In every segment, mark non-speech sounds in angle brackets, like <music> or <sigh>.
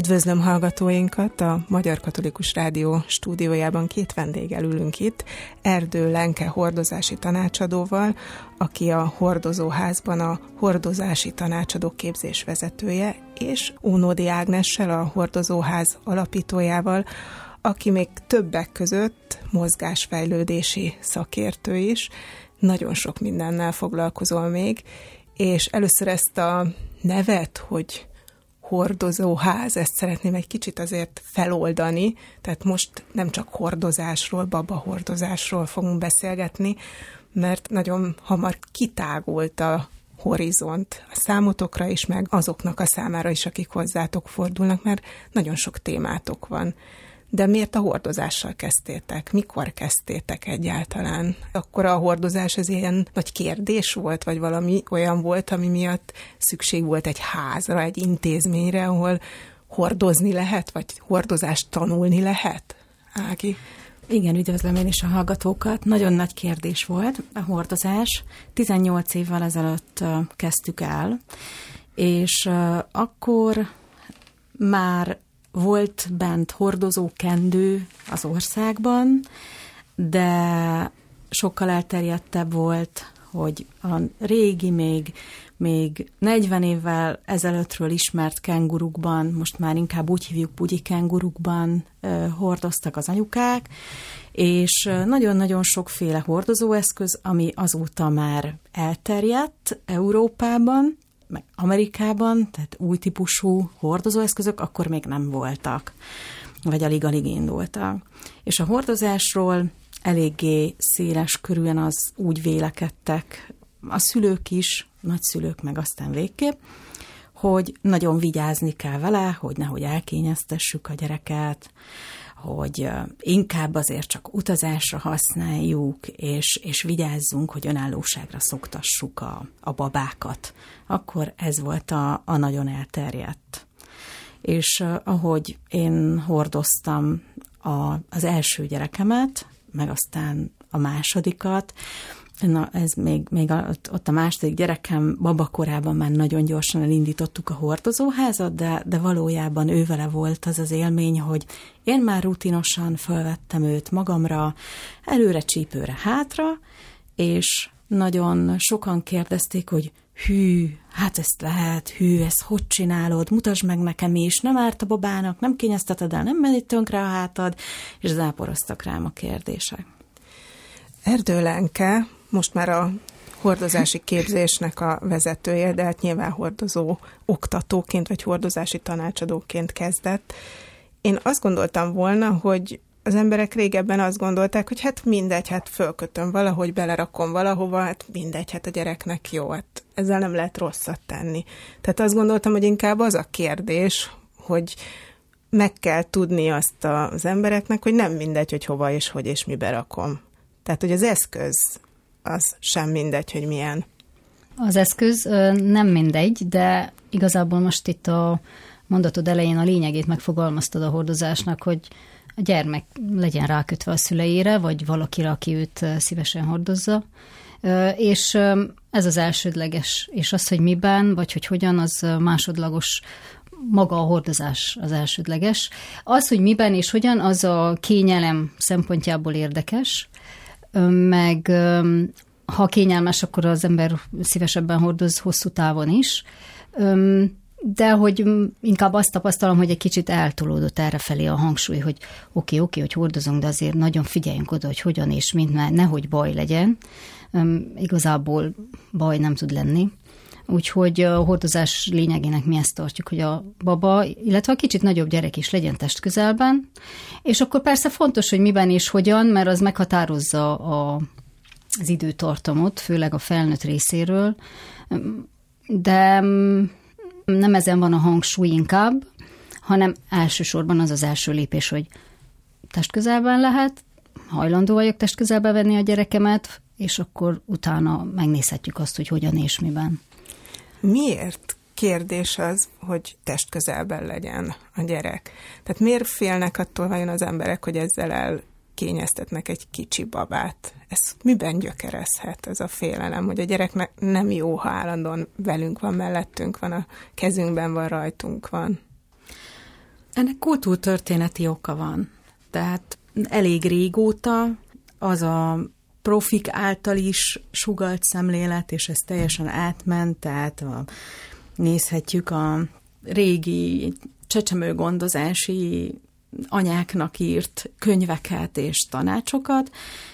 Üdvözlöm hallgatóinkat! A Magyar Katolikus Rádió stúdiójában két vendéggel ülünk itt. Erdő Lenke hordozási tanácsadóval, aki a hordozóházban a hordozási tanácsadó képzés vezetője, és Ónódi Ágnessel, a hordozóház alapítójával, aki még többek között mozgásfejlődési szakértő is. Nagyon sok mindennel foglalkozol még, és először ezt a nevet, hogy hordozóház, ezt szeretném egy kicsit azért feloldani, tehát most nem csak hordozásról, baba hordozásról fogunk beszélgetni, mert nagyon hamar kitágult a horizont a számotokra is, meg azoknak a számára is, akik hozzátok fordulnak, mert nagyon sok témátok van. De miért a hordozással kezdtétek? Mikor kezdtétek egyáltalán? Akkor a hordozás ez ilyen nagy kérdés volt, vagy valami olyan volt, ami miatt szükség volt egy házra, egy intézményre, ahol hordozni lehet, vagy hordozást tanulni lehet? Ági? Igen, üdvözlöm én is a hallgatókat. Nagyon nagy kérdés volt a hordozás. 18 évvel ezelőtt kezdtük el, és akkor már volt bent hordozó kendő az országban, de sokkal elterjedtebb volt, hogy a régi, még, még 40 évvel ezelőttről ismert kengurukban, most már inkább úgy hívjuk bugyi kengurukban hordoztak az anyukák, és nagyon-nagyon sokféle hordozóeszköz, ami azóta már elterjedt Európában, meg Amerikában, tehát új típusú hordozóeszközök akkor még nem voltak, vagy alig-alig indultak. És a hordozásról eléggé széles körülön az úgy vélekedtek a szülők is, nagyszülők meg aztán végképp, hogy nagyon vigyázni kell vele, hogy nehogy elkényeztessük a gyereket, hogy inkább azért csak utazásra használjuk, és, és vigyázzunk, hogy önállóságra szoktassuk a, a babákat. Akkor ez volt a, a nagyon elterjedt. És ahogy én hordoztam a, az első gyerekemet, meg aztán a másodikat, Na, ez még, még ott a második gyerekem babakorában már nagyon gyorsan elindítottuk a hordozóházat, de, de valójában ő vele volt az az élmény, hogy én már rutinosan felvettem őt magamra, előre, csípőre, hátra, és nagyon sokan kérdezték, hogy hű, hát ezt lehet, hű, ezt hogy csinálod, mutasd meg nekem is, nem árt a babának, nem kényezteted el, nem menít tönkre a hátad, és záporoztak rám a kérdések. Erdőlenke most már a hordozási képzésnek a vezetője, de hát nyilván hordozó oktatóként vagy hordozási tanácsadóként kezdett. Én azt gondoltam volna, hogy az emberek régebben azt gondolták, hogy hát mindegy, hát fölkötöm valahogy, belerakom valahova, hát mindegy, hát a gyereknek jó, hát ezzel nem lehet rosszat tenni. Tehát azt gondoltam, hogy inkább az a kérdés, hogy meg kell tudni azt az embereknek, hogy nem mindegy, hogy hova és hogy és mi berakom. Tehát, hogy az eszköz az sem mindegy, hogy milyen. Az eszköz nem mindegy, de igazából most itt a mondatod elején a lényegét megfogalmaztad a hordozásnak, hogy a gyermek legyen rákötve a szüleire, vagy valakire, aki őt szívesen hordozza. És ez az elsődleges, és az, hogy miben, vagy hogy hogyan, az másodlagos maga a hordozás az elsődleges. Az, hogy miben és hogyan, az a kényelem szempontjából érdekes, meg ha kényelmes, akkor az ember szívesebben hordoz hosszú távon is. De hogy inkább azt tapasztalom, hogy egy kicsit eltolódott erre felé a hangsúly, hogy oké, okay, oké, okay, hogy hordozunk, de azért nagyon figyeljünk oda, hogy hogyan és mint, mert nehogy baj legyen. Igazából baj nem tud lenni. Úgyhogy a hordozás lényegének mi ezt tartjuk, hogy a baba, illetve a kicsit nagyobb gyerek is legyen testközelben, és akkor persze fontos, hogy miben és hogyan, mert az meghatározza a, az időtartamot, főleg a felnőtt részéről, de nem ezen van a hangsúly inkább, hanem elsősorban az az első lépés, hogy testközelben lehet, hajlandó vagyok testközelbe venni a gyerekemet, és akkor utána megnézhetjük azt, hogy hogyan és miben. Miért kérdés az, hogy testközelben legyen a gyerek? Tehát miért félnek attól vajon az emberek, hogy ezzel el kényeztetnek egy kicsi babát. Ez miben gyökerezhet ez a félelem, hogy a gyerek nem jó, ha állandóan velünk van, mellettünk van, a kezünkben van, rajtunk van? Ennek kultúrtörténeti oka van. Tehát elég régóta az a profik által is sugalt szemlélet, és ez teljesen átment, tehát a, nézhetjük a régi csecsemőgondozási anyáknak írt könyveket és tanácsokat,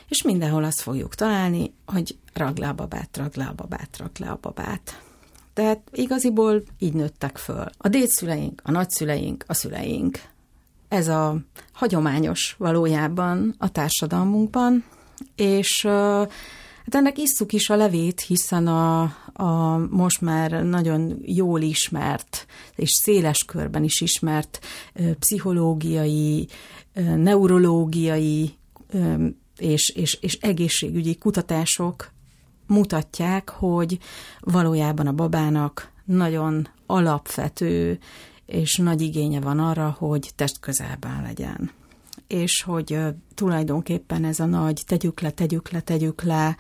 és mindenhol azt fogjuk találni, hogy ragd le a babát, ragd le a babát, ragd le a babát. Tehát igaziból így nőttek föl. A dédszüleink, a nagyszüleink, a szüleink. Ez a hagyományos valójában a társadalmunkban, és hát ennek isszuk is a levét, hiszen a, a most már nagyon jól ismert, és széles körben is ismert pszichológiai, neurológiai és, és, és egészségügyi kutatások mutatják, hogy valójában a babának nagyon alapvető és nagy igénye van arra, hogy test közelben legyen. És hogy tulajdonképpen ez a nagy tegyük le, tegyük le, tegyük le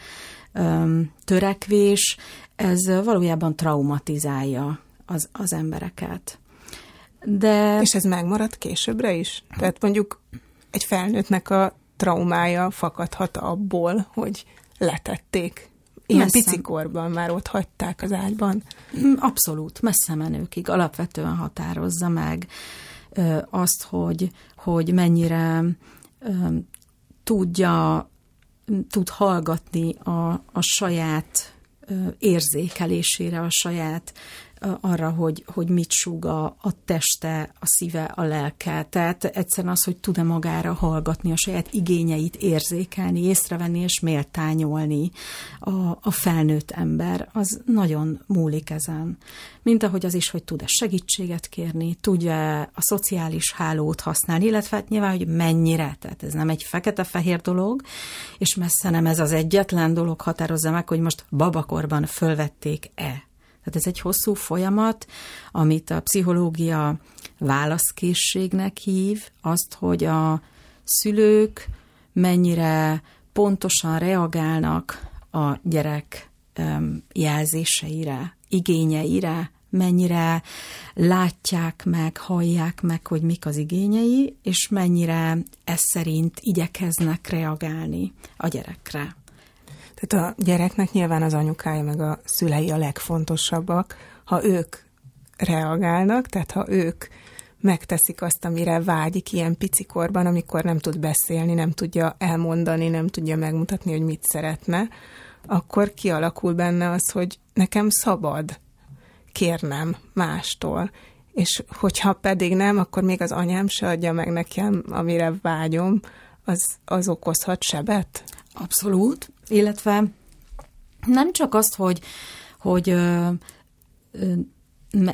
törekvés, ez valójában traumatizálja az, az embereket. De... És ez megmaradt későbbre is? Tehát mondjuk egy felnőttnek a traumája fakadhat abból, hogy letették Ilyen messze. picikorban már ott hagyták az ágyban? Abszolút, messze menőkig. Alapvetően határozza meg azt, hogy, hogy mennyire tudja, tud hallgatni a, a saját érzékelésére, a saját arra, hogy, hogy mit súg a, a teste, a szíve, a lelke. Tehát egyszerűen az, hogy tud-e magára hallgatni, a saját igényeit érzékelni, észrevenni és méltányolni a, a felnőtt ember, az nagyon múlik ezen. Mint ahogy az is, hogy tud-e segítséget kérni, tudja a szociális hálót használni, illetve hát nyilván, hogy mennyire. Tehát ez nem egy fekete-fehér dolog, és messze nem ez az egyetlen dolog határozza meg, hogy most babakorban fölvették-e tehát ez egy hosszú folyamat, amit a pszichológia válaszkészségnek hív, azt, hogy a szülők mennyire pontosan reagálnak a gyerek jelzéseire, igényeire, mennyire látják meg, hallják meg, hogy mik az igényei, és mennyire ez szerint igyekeznek reagálni a gyerekre. Tehát a gyereknek nyilván az anyukája meg a szülei a legfontosabbak, ha ők reagálnak, tehát ha ők megteszik azt, amire vágyik ilyen picikorban, amikor nem tud beszélni, nem tudja elmondani, nem tudja megmutatni, hogy mit szeretne, akkor kialakul benne az, hogy nekem szabad kérnem mástól. És hogyha pedig nem, akkor még az anyám se adja meg nekem, amire vágyom, az, az okozhat sebet? Abszolút, illetve nem csak azt, hogy, hogy ö, ö,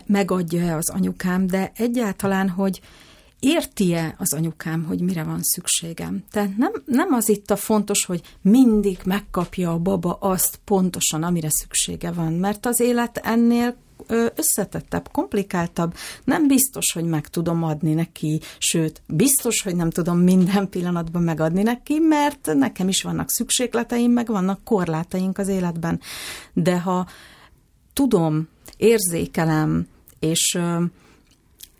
megadja-e az anyukám, de egyáltalán, hogy érti-e az anyukám, hogy mire van szükségem. Tehát nem, nem az itt a fontos, hogy mindig megkapja a baba azt pontosan, amire szüksége van, mert az élet ennél összetettebb, komplikáltabb, nem biztos, hogy meg tudom adni neki, sőt, biztos, hogy nem tudom minden pillanatban megadni neki, mert nekem is vannak szükségleteim, meg vannak korlátaink az életben. De ha tudom, érzékelem, és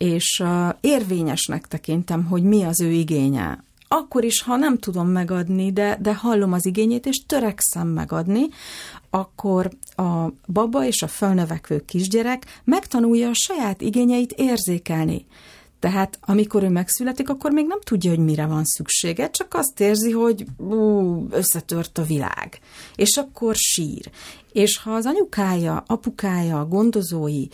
és érvényesnek tekintem, hogy mi az ő igénye. Akkor is, ha nem tudom megadni, de, de hallom az igényét, és törekszem megadni, akkor a baba és a felnövekvő kisgyerek megtanulja a saját igényeit érzékelni. Tehát amikor ő megszületik, akkor még nem tudja, hogy mire van szüksége, csak azt érzi, hogy ú, összetört a világ. És akkor sír. És ha az anyukája, apukája, gondozói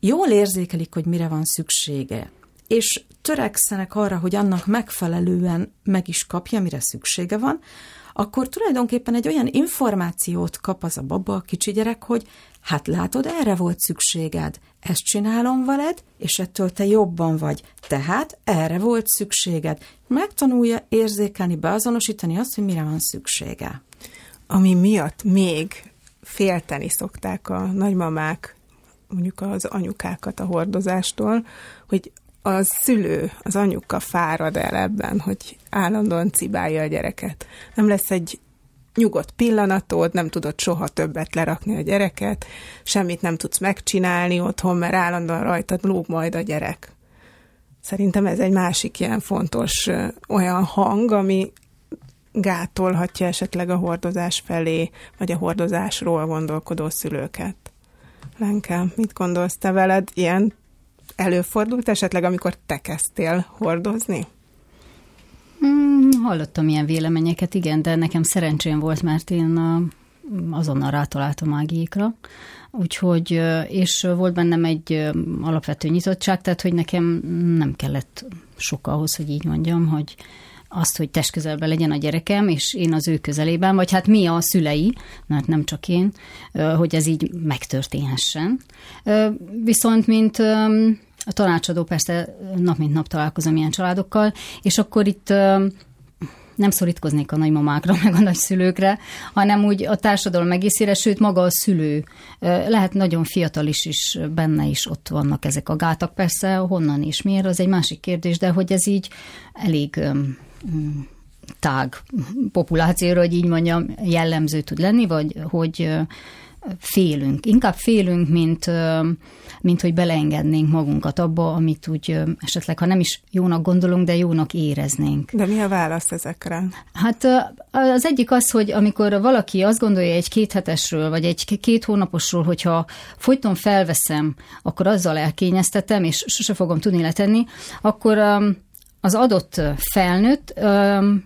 jól érzékelik, hogy mire van szüksége, és törekszenek arra, hogy annak megfelelően meg is kapja, mire szüksége van, akkor tulajdonképpen egy olyan információt kap az a baba, a kicsi gyerek, hogy hát látod, erre volt szükséged, ezt csinálom veled, és ettől te jobban vagy. Tehát erre volt szükséged. Megtanulja érzékelni, beazonosítani azt, hogy mire van szüksége. Ami miatt még félteni szokták a nagymamák, mondjuk az anyukákat a hordozástól, hogy a szülő, az anyuka fárad el ebben, hogy állandóan cibálja a gyereket. Nem lesz egy nyugodt pillanatod, nem tudod soha többet lerakni a gyereket, semmit nem tudsz megcsinálni otthon, mert állandóan rajtad lóg majd a gyerek. Szerintem ez egy másik ilyen fontos olyan hang, ami gátolhatja esetleg a hordozás felé, vagy a hordozásról gondolkodó szülőket. Lenke, mit gondolsz te veled? Ilyen előfordult esetleg, amikor te kezdtél hordozni? Hmm, hallottam ilyen véleményeket, igen, de nekem szerencsém volt, mert én azonnal rátaláltam Ágiékra, úgyhogy, és volt bennem egy alapvető nyitottság, tehát hogy nekem nem kellett sok ahhoz, hogy így mondjam, hogy azt, hogy testközelben legyen a gyerekem, és én az ő közelében, vagy hát mi a szülei, mert nem csak én, hogy ez így megtörténhessen. Viszont, mint a tanácsadó persze nap mint nap találkozom ilyen családokkal, és akkor itt nem szorítkoznék a nagymamákra, <laughs> meg a nagyszülőkre, hanem úgy a társadalom egészére, sőt maga a szülő. Lehet nagyon fiatal is, is benne is ott vannak ezek a gátak. Persze honnan és miért, az egy másik kérdés, de hogy ez így elég tág populációra, hogy így mondjam, jellemző tud lenni, vagy hogy félünk. Inkább félünk, mint, mint hogy beleengednénk magunkat abba, amit úgy esetleg, ha nem is jónak gondolunk, de jónak éreznénk. De mi a válasz ezekre? Hát az egyik az, hogy amikor valaki azt gondolja egy kéthetesről, vagy egy két hónaposról, hogyha folyton felveszem, akkor azzal elkényeztetem, és sose fogom tudni letenni, akkor az adott felnőtt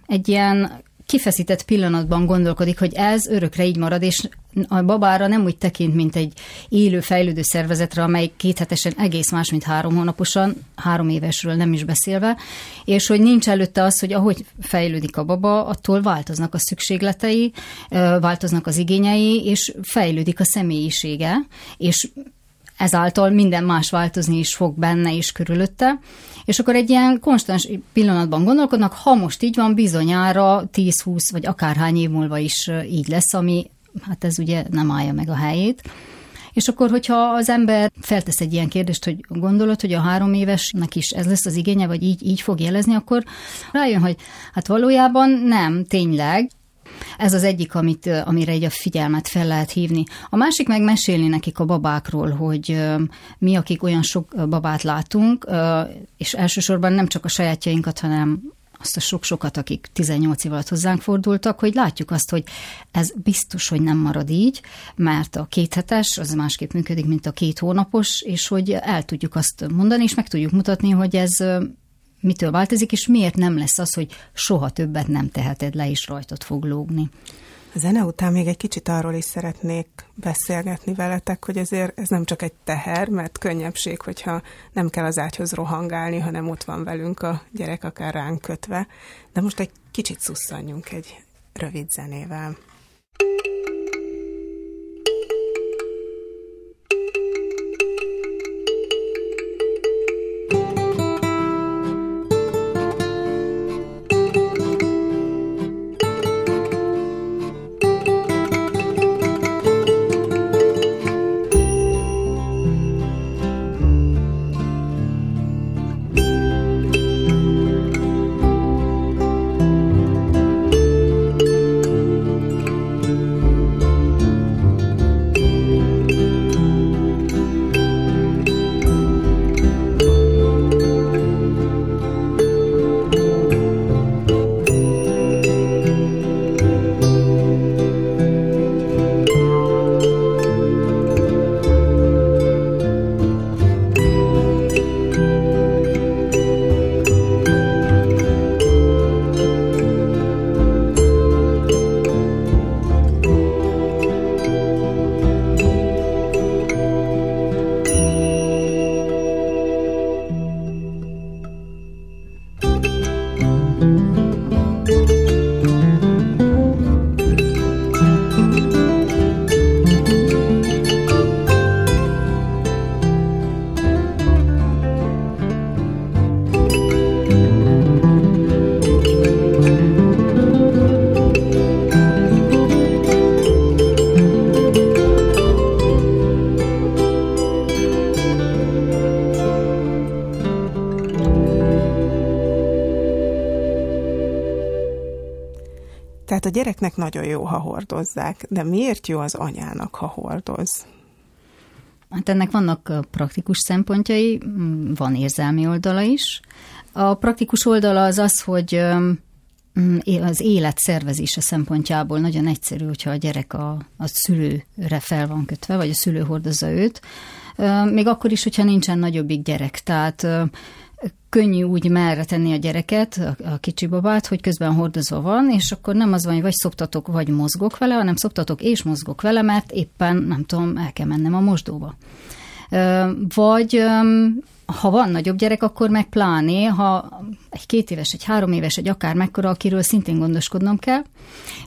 egy ilyen kifeszített pillanatban gondolkodik, hogy ez örökre így marad, és a babára nem úgy tekint, mint egy élő, fejlődő szervezetre, amely kéthetesen egész más, mint három hónaposan, három évesről nem is beszélve, és hogy nincs előtte az, hogy ahogy fejlődik a baba, attól változnak a szükségletei, változnak az igényei, és fejlődik a személyisége, és ezáltal minden más változni is fog benne és körülötte, és akkor egy ilyen konstans pillanatban gondolkodnak, ha most így van, bizonyára 10-20 vagy akárhány év múlva is így lesz, ami hát ez ugye nem állja meg a helyét. És akkor, hogyha az ember feltesz egy ilyen kérdést, hogy gondolod, hogy a három évesnek is ez lesz az igénye, vagy így, így fog jelezni, akkor rájön, hogy hát valójában nem, tényleg, ez az egyik, amit, amire egy a figyelmet fel lehet hívni. A másik meg mesélni nekik a babákról, hogy mi, akik olyan sok babát látunk, és elsősorban nem csak a sajátjainkat, hanem azt a sok-sokat, akik 18 év alatt hozzánk fordultak, hogy látjuk azt, hogy ez biztos, hogy nem marad így, mert a kéthetes az másképp működik, mint a két hónapos, és hogy el tudjuk azt mondani, és meg tudjuk mutatni, hogy ez mitől változik, és miért nem lesz az, hogy soha többet nem teheted le, és rajtad fog lógni. A zene után még egy kicsit arról is szeretnék beszélgetni veletek, hogy ezért ez nem csak egy teher, mert könnyebbség, hogyha nem kell az ágyhoz rohangálni, hanem ott van velünk a gyerek akár ránk kötve. De most egy kicsit szusszanjunk egy rövid zenével. Tehát a gyereknek nagyon jó, ha hordozzák, de miért jó az anyának, ha hordoz? Hát ennek vannak praktikus szempontjai, van érzelmi oldala is. A praktikus oldala az az, hogy az élet szervezése szempontjából nagyon egyszerű, hogyha a gyerek a, a szülőre fel van kötve, vagy a szülő hordozza őt, még akkor is, hogyha nincsen nagyobbik gyerek. Tehát könnyű úgy merre tenni a gyereket, a, a kicsi babát, hogy közben hordozva van, és akkor nem az van, hogy vagy szoptatok, vagy mozgok vele, hanem szoptatok és mozgok vele, mert éppen, nem tudom, el kell mennem a mosdóba. Vagy ha van nagyobb gyerek, akkor meg pláné, ha egy két éves, egy három éves, egy akár mekkora, akiről szintén gondoskodnom kell,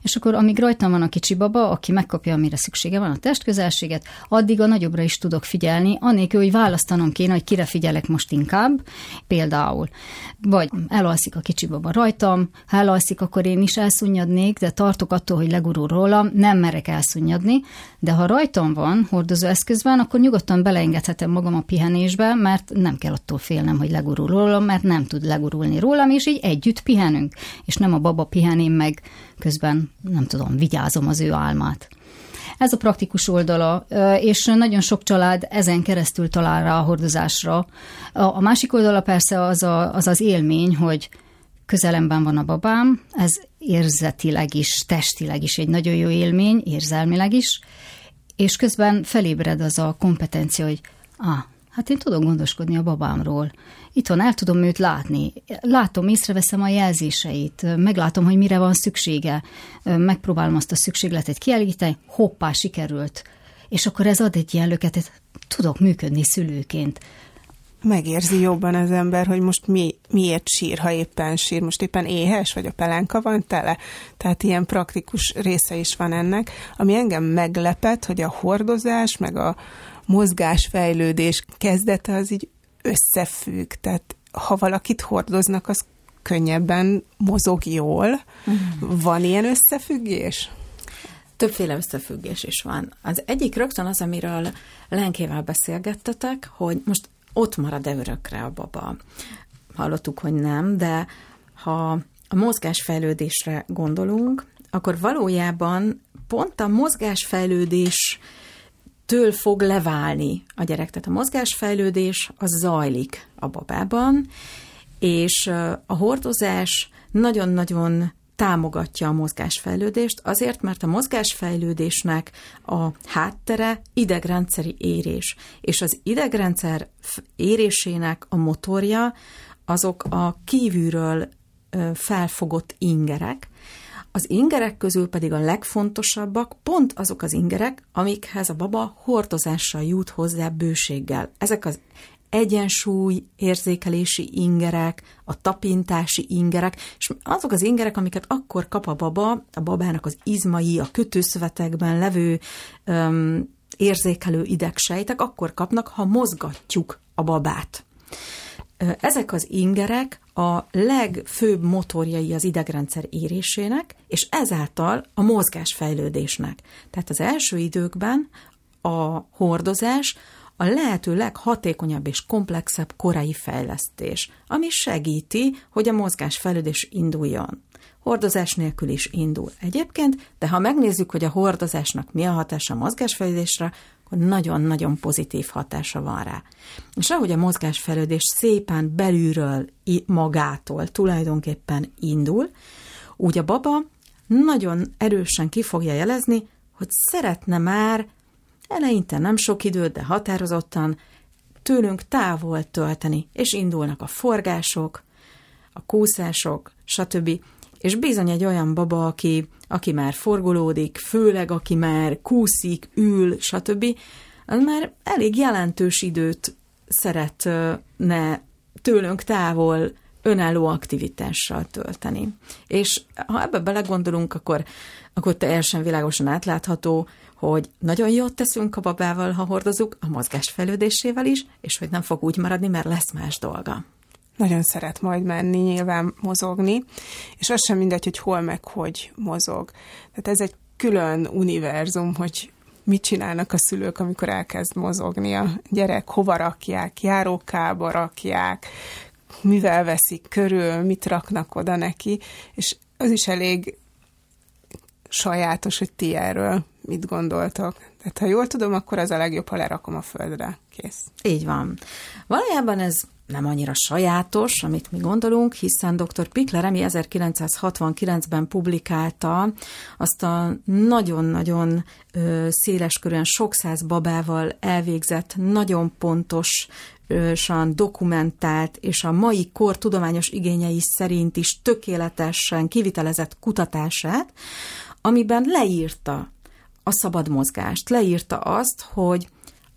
és akkor amíg rajtam van a kicsi baba, aki megkapja, amire szüksége van a testközelséget, addig a nagyobbra is tudok figyelni, anélkül, hogy választanom kéne, hogy kire figyelek most inkább, például. Vagy elalszik a kicsi baba rajtam, ha elalszik, akkor én is elszunnyadnék, de tartok attól, hogy legurul rólam, nem merek elszunnyadni, de ha rajtam van hordozó eszközben, akkor nyugodtan beleengedhetem magam a pihenésbe, mert nem kell attól félnem, hogy legurul rólam, mert nem tud legurulni rólam, és így együtt pihenünk, és nem a baba piheném meg, közben nem tudom, vigyázom az ő álmát. Ez a praktikus oldala, és nagyon sok család ezen keresztül talál rá a hordozásra. A másik oldala persze az a, az, az élmény, hogy közelemben van a babám, ez érzetileg is, testileg is egy nagyon jó élmény, érzelmileg is, és közben felébred az a kompetencia, hogy ah, hát én tudom gondoskodni a babámról. Itthon el tudom őt látni. Látom, észreveszem a jelzéseit, meglátom, hogy mire van szüksége, megpróbálom azt a szükségletet kielégíteni, hoppá, sikerült. És akkor ez ad egy ilyen löketet, tudok működni szülőként megérzi jobban az ember, hogy most mi, miért sír, ha éppen sír. Most éppen éhes, vagy a pelenka van tele. Tehát ilyen praktikus része is van ennek. Ami engem meglepett, hogy a hordozás, meg a mozgásfejlődés kezdete az így összefügg. Tehát ha valakit hordoznak, az könnyebben mozog jól. Uh-huh. Van ilyen összefüggés? Többféle összefüggés is van. Az egyik rögtön az, amiről Lenkével beszélgettetek, hogy most ott marad-e örökre a baba. Hallottuk, hogy nem, de ha a mozgásfejlődésre gondolunk, akkor valójában pont a mozgásfejlődés től fog leválni a gyerek. Tehát a mozgásfejlődés az zajlik a babában, és a hordozás nagyon-nagyon támogatja a mozgásfejlődést, azért, mert a mozgásfejlődésnek a háttere idegrendszeri érés, és az idegrendszer érésének a motorja azok a kívülről felfogott ingerek, az ingerek közül pedig a legfontosabbak pont azok az ingerek, amikhez a baba hordozással jut hozzá bőséggel. Ezek az egyensúly érzékelési ingerek, a tapintási ingerek, és azok az ingerek, amiket akkor kap a baba, a babának az izmai, a kötőszövetekben levő öm, érzékelő idegsejtek akkor kapnak, ha mozgatjuk a babát. Ezek az ingerek a legfőbb motorjai az idegrendszer érésének, és ezáltal a mozgásfejlődésnek. Tehát az első időkben a hordozás a lehető leghatékonyabb és komplexebb korai fejlesztés, ami segíti, hogy a mozgásfejlődés induljon. Hordozás nélkül is indul egyébként, de ha megnézzük, hogy a hordozásnak mi a hatása a mozgásfejlődésre, akkor nagyon-nagyon pozitív hatása van rá. És ahogy a mozgásfejlődés szépen belülről magától tulajdonképpen indul, úgy a baba nagyon erősen ki fogja jelezni, hogy szeretne már eleinte nem sok időt, de határozottan tőlünk távol tölteni, és indulnak a forgások, a kúszások, stb. És bizony egy olyan baba, aki, aki már forgolódik, főleg aki már kúszik, ül, stb., az már elég jelentős időt szeretne tőlünk távol önálló aktivitással tölteni. És ha ebbe belegondolunk, akkor, akkor teljesen világosan átlátható, hogy nagyon jót teszünk a babával, ha hordozunk, a mozgás fejlődésével is, és hogy nem fog úgy maradni, mert lesz más dolga. Nagyon szeret majd menni, nyilván mozogni, és az sem mindegy, hogy hol meg hogy mozog. Tehát ez egy külön univerzum, hogy mit csinálnak a szülők, amikor elkezd mozogni a gyerek, hova rakják, járókába rakják, mivel veszik körül, mit raknak oda neki, és az is elég sajátos, hogy ti erről mit gondoltak. Tehát ha jól tudom, akkor az a legjobb, ha lerakom a földre. Kész. Így van. Valójában ez nem annyira sajátos, amit mi gondolunk, hiszen dr. Pikler Emi 1969-ben publikálta azt a nagyon-nagyon széleskörűen sok száz babával elvégzett, nagyon pontos dokumentált, és a mai kor tudományos igényei szerint is tökéletesen kivitelezett kutatását, amiben leírta a szabad mozgást, leírta azt, hogy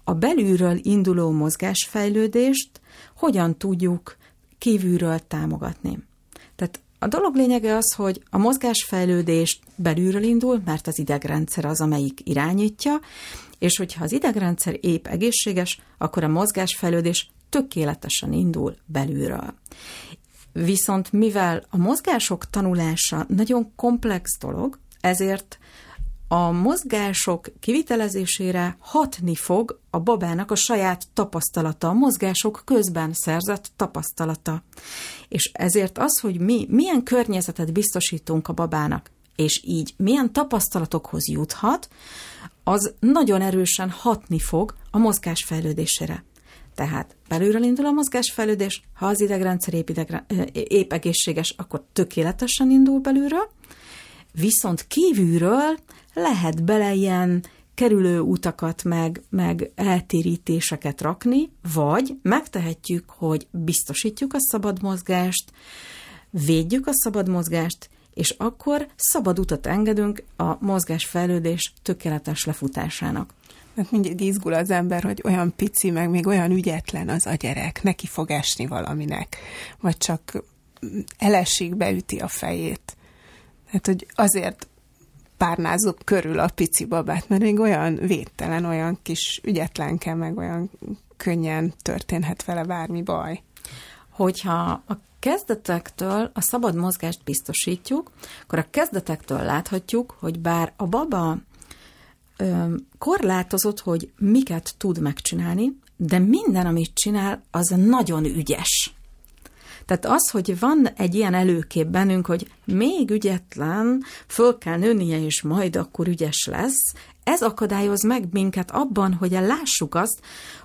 a belülről induló mozgásfejlődést hogyan tudjuk kívülről támogatni. Tehát a dolog lényege az, hogy a mozgásfejlődés belülről indul, mert az idegrendszer az, amelyik irányítja, és hogyha az idegrendszer épp egészséges, akkor a mozgásfejlődés tökéletesen indul belülről. Viszont mivel a mozgások tanulása nagyon komplex dolog, ezért a mozgások kivitelezésére hatni fog a babának a saját tapasztalata, a mozgások közben szerzett tapasztalata. És ezért az, hogy mi milyen környezetet biztosítunk a babának, és így milyen tapasztalatokhoz juthat, az nagyon erősen hatni fog a mozgás fejlődésére. Tehát belülről indul a mozgásfejlődés, ha az idegrendszer épp, idegre, épp egészséges, akkor tökéletesen indul belülről, viszont kívülről lehet bele ilyen kerülő utakat, meg, meg eltérítéseket rakni, vagy megtehetjük, hogy biztosítjuk a szabad mozgást, védjük a szabad mozgást, és akkor szabad utat engedünk a mozgásfejlődés tökéletes lefutásának. Mert mindig izgul az ember, hogy olyan pici, meg még olyan ügyetlen az a gyerek, neki fog esni valaminek, vagy csak elesik, beüti a fejét. Tehát, hogy azért párnázok körül a pici babát, mert még olyan védtelen, olyan kis ügyetlenke, meg olyan könnyen történhet vele bármi baj. Hogyha a kezdetektől a szabad mozgást biztosítjuk, akkor a kezdetektől láthatjuk, hogy bár a baba ö, korlátozott, hogy miket tud megcsinálni, de minden, amit csinál, az nagyon ügyes. Tehát az, hogy van egy ilyen előkép bennünk, hogy még ügyetlen, föl kell nőnie, és majd akkor ügyes lesz, ez akadályoz meg minket abban, hogy lássuk azt,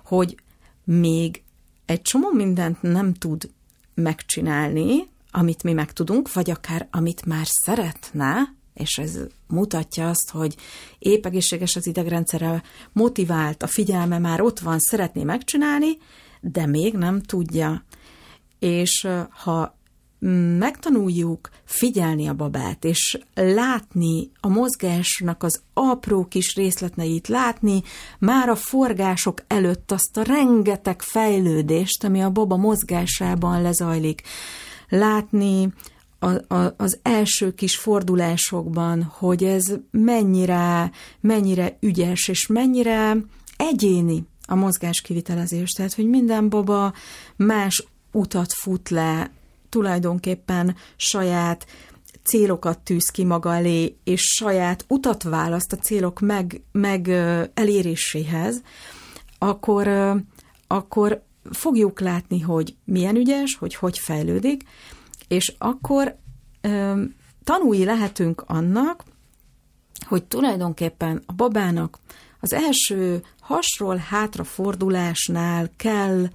hogy még egy csomó mindent nem tud megcsinálni, amit mi meg tudunk, vagy akár amit már szeretne, és ez mutatja azt, hogy épp egészséges az idegrendszere, motivált, a figyelme már ott van, szeretné megcsinálni, de még nem tudja. És ha megtanuljuk figyelni a babát, és látni a mozgásnak az apró kis részleteit, látni már a forgások előtt azt a rengeteg fejlődést, ami a baba mozgásában lezajlik, látni a, a, az első kis fordulásokban, hogy ez mennyire, mennyire ügyes, és mennyire egyéni a mozgás kivitelezés. Tehát, hogy minden baba más utat fut le, tulajdonképpen saját célokat tűz ki maga elé, és saját utat választ a célok meg, meg eléréséhez, akkor, akkor fogjuk látni, hogy milyen ügyes, hogy hogy fejlődik, és akkor tanúi lehetünk annak, hogy tulajdonképpen a babának az első hasról hátrafordulásnál kell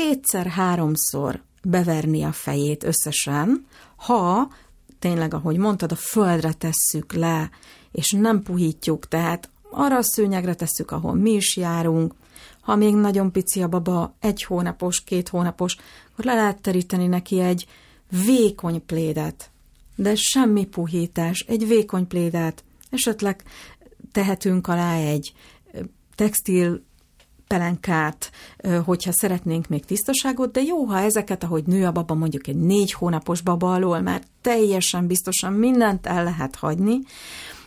kétszer-háromszor beverni a fejét összesen, ha tényleg, ahogy mondtad, a földre tesszük le, és nem puhítjuk, tehát arra a szőnyegre tesszük, ahol mi is járunk, ha még nagyon pici a baba, egy hónapos, két hónapos, akkor le lehet teríteni neki egy vékony plédet, de semmi puhítás, egy vékony plédet, esetleg tehetünk alá egy textil pelenkát, hogyha szeretnénk még tisztaságot, de jó, ha ezeket, ahogy nő a baba, mondjuk egy négy hónapos baba alól, már teljesen biztosan mindent el lehet hagyni,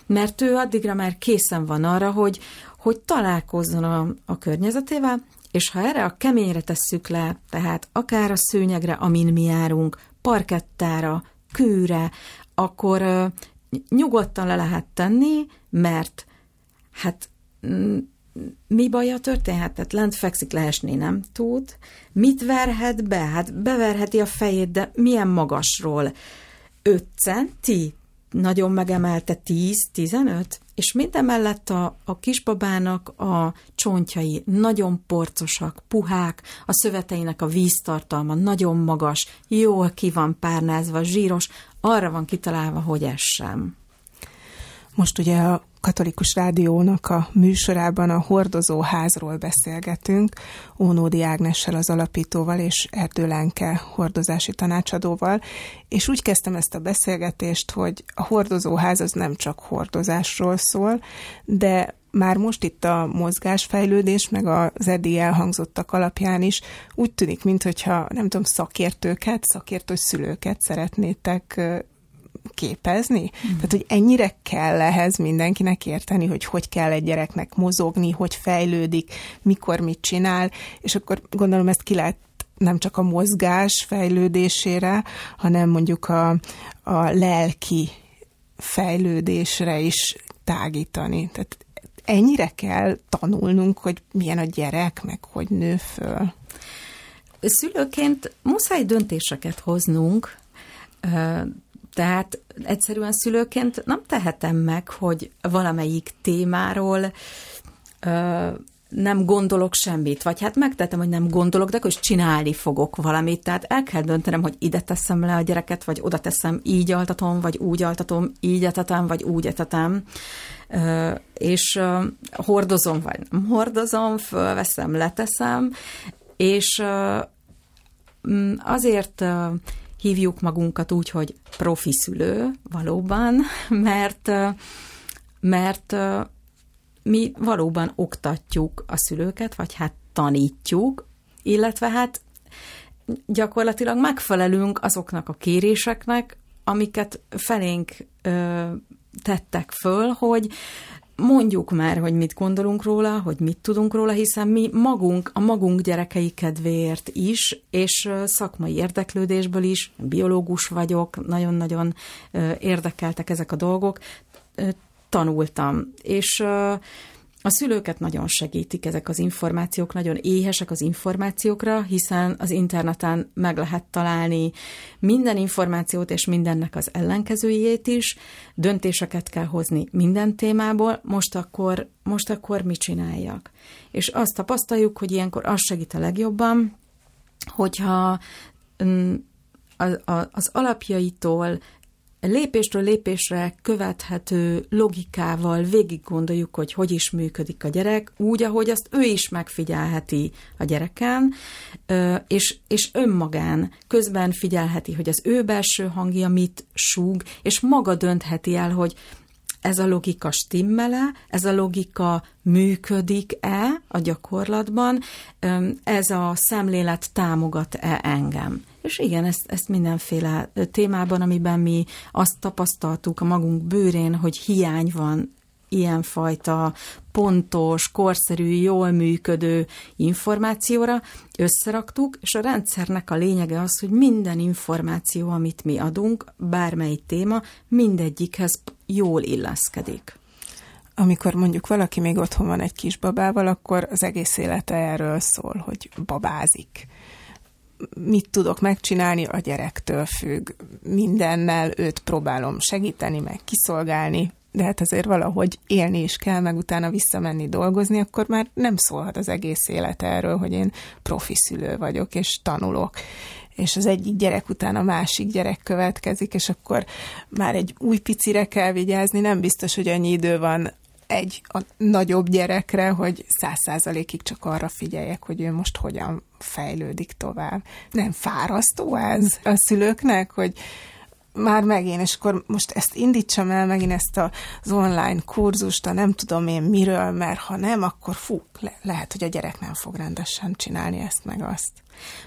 mert ő addigra már készen van arra, hogy, hogy találkozzon a, a környezetével, és ha erre a keményre tesszük le, tehát akár a szőnyegre, amin mi járunk, parkettára, kőre, akkor uh, nyugodtan le lehet tenni, mert hát mi baja történhet? Tehát lent fekszik, leesni nem tud. Mit verhet be? Hát beverheti a fejét, de milyen magasról? 5 centi? Nagyon megemelte 10, 15? és minden mellett a, a kisbabának a csontjai nagyon porcosak, puhák, a szöveteinek a víztartalma nagyon magas, jól ki van párnázva, zsíros, arra van kitalálva, hogy ez sem. Most ugye a katolikus rádiónak a műsorában a hordozóházról beszélgetünk, Ónódi Ágnessel az alapítóval és Erdő Lenke hordozási tanácsadóval, és úgy kezdtem ezt a beszélgetést, hogy a hordozóház az nem csak hordozásról szól, de már most itt a mozgásfejlődés, meg az eddig elhangzottak alapján is úgy tűnik, mintha nem tudom, szakértőket, szakértő szülőket szeretnétek képezni? Mm. Tehát, hogy ennyire kell ehhez mindenkinek érteni, hogy hogy kell egy gyereknek mozogni, hogy fejlődik, mikor mit csinál, és akkor gondolom ezt ki lehet nem csak a mozgás fejlődésére, hanem mondjuk a, a lelki fejlődésre is tágítani. Tehát ennyire kell tanulnunk, hogy milyen a gyerek, meg hogy nő föl. Szülőként muszáj döntéseket hoznunk, tehát egyszerűen szülőként nem tehetem meg, hogy valamelyik témáról ö, nem gondolok semmit, vagy hát megtetem, hogy nem gondolok, de akkor is csinálni fogok valamit. Tehát el kell döntenem, hogy ide teszem le a gyereket, vagy oda teszem, így altatom, vagy úgy altatom, így etetem, vagy úgy etetem. És hordozom, vagy nem hordozom, fölveszem, leteszem, és azért hívjuk magunkat úgy, hogy profi szülő valóban, <laughs> mert, mert mi valóban oktatjuk a szülőket, vagy hát tanítjuk, illetve hát gyakorlatilag megfelelünk azoknak a kéréseknek, amiket felénk ö, tettek föl, hogy mondjuk már, hogy mit gondolunk róla, hogy mit tudunk róla, hiszen mi magunk, a magunk gyerekei kedvéért is, és szakmai érdeklődésből is, biológus vagyok, nagyon-nagyon érdekeltek ezek a dolgok, tanultam. És a szülőket nagyon segítik ezek az információk, nagyon éhesek az információkra, hiszen az interneten meg lehet találni minden információt és mindennek az ellenkezőjét is, döntéseket kell hozni minden témából, most akkor, most akkor mit csináljak. És azt tapasztaljuk, hogy ilyenkor az segít a legjobban, hogyha mm, az alapjaitól lépésről lépésre követhető logikával végig gondoljuk, hogy hogy is működik a gyerek, úgy, ahogy azt ő is megfigyelheti a gyereken, és, és önmagán közben figyelheti, hogy az ő belső hangja mit súg, és maga döntheti el, hogy ez a logika stimmele, ez a logika működik-e a gyakorlatban, ez a szemlélet támogat-e engem. És igen, ezt, ezt mindenféle témában, amiben mi azt tapasztaltuk a magunk bőrén, hogy hiány van ilyenfajta pontos, korszerű, jól működő információra összeraktuk, és a rendszernek a lényege az, hogy minden információ, amit mi adunk, bármely téma, mindegyikhez jól illeszkedik. Amikor mondjuk valaki még otthon van egy kisbabával, akkor az egész élete erről szól, hogy babázik mit tudok megcsinálni, a gyerektől függ. Mindennel őt próbálom segíteni, meg kiszolgálni, de hát azért valahogy élni is kell, meg utána visszamenni dolgozni, akkor már nem szólhat az egész élet erről, hogy én profi szülő vagyok, és tanulok és az egyik gyerek után a másik gyerek következik, és akkor már egy új picire kell vigyázni, nem biztos, hogy annyi idő van egy a nagyobb gyerekre, hogy száz százalékig csak arra figyeljek, hogy ő most hogyan fejlődik tovább. Nem fárasztó ez a szülőknek, hogy már megint, és akkor most ezt indítsam el megint ezt az online kurzust, a nem tudom én miről, mert ha nem, akkor fú, le- lehet, hogy a gyerek nem fog rendesen csinálni ezt meg azt.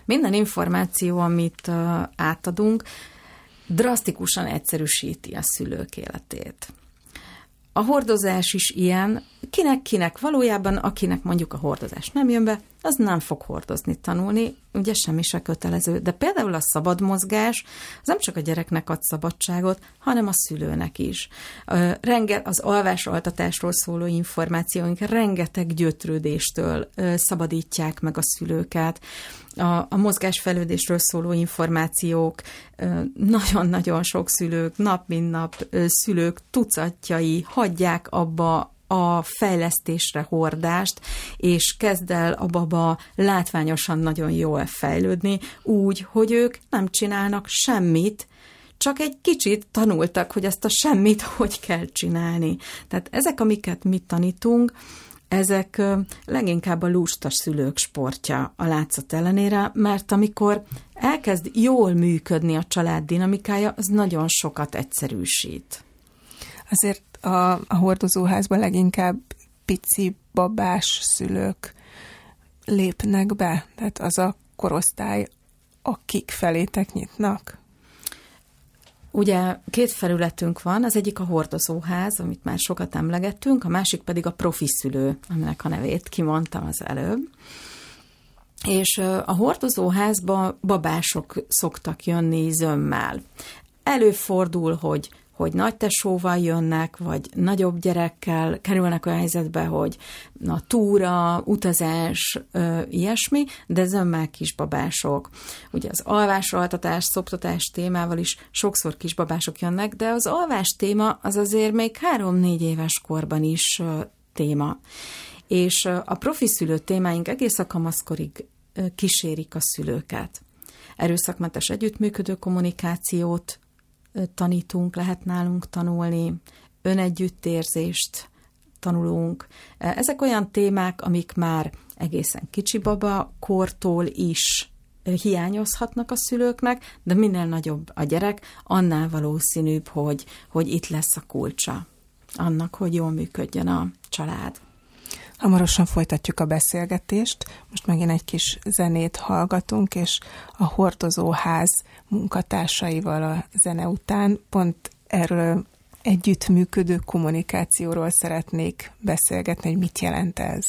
Minden információ, amit átadunk, drasztikusan egyszerűsíti a szülők életét. A hordozás is ilyen, kinek-kinek valójában, akinek mondjuk a hordozás nem jön be, az nem fog hordozni tanulni, ugye semmi se kötelező. De például a szabad mozgás, az nem csak a gyereknek ad szabadságot, hanem a szülőnek is. Renge, az alvás-altatásról szóló információink rengeteg gyötrődéstől szabadítják meg a szülőket. A, a mozgásfejlődésről szóló információk nagyon-nagyon sok szülők, nap mint nap szülők tucatjai hagyják abba a fejlesztésre hordást, és kezd el a baba látványosan nagyon jól fejlődni, úgy, hogy ők nem csinálnak semmit, csak egy kicsit tanultak, hogy ezt a semmit <laughs> hogy kell csinálni. Tehát ezek, amiket mi tanítunk, ezek leginkább a lusta szülők sportja a látszat ellenére, mert amikor elkezd jól működni a család dinamikája, az nagyon sokat egyszerűsít. Azért a, a hordozóházban leginkább pici babás szülők lépnek be? Tehát az a korosztály, akik felétek nyitnak? Ugye két felületünk van, az egyik a hordozóház, amit már sokat emlegettünk, a másik pedig a profi szülő, aminek a nevét kimondtam az előbb. És a hordozóházba babások szoktak jönni zömmel. Előfordul, hogy hogy nagy tesóval jönnek, vagy nagyobb gyerekkel kerülnek olyan helyzetbe, hogy na, túra, utazás, ö, ilyesmi, de zömmel kisbabások. Ugye az alvásaltatás, szoptatás témával is sokszor kisbabások jönnek, de az alvás téma az azért még három-négy éves korban is ö, téma. És ö, a profi szülő témáink egész a kamaszkorig kísérik a szülőket. Erőszakmentes együttműködő kommunikációt tanítunk, lehet nálunk tanulni, önegyüttérzést tanulunk. Ezek olyan témák, amik már egészen kicsi baba kortól is hiányozhatnak a szülőknek, de minél nagyobb a gyerek, annál valószínűbb, hogy, hogy itt lesz a kulcsa annak, hogy jól működjön a család. Hamarosan folytatjuk a beszélgetést. Most megint egy kis zenét hallgatunk, és a hordozóház munkatársaival a zene után pont erről együttműködő kommunikációról szeretnék beszélgetni, hogy mit jelent ez.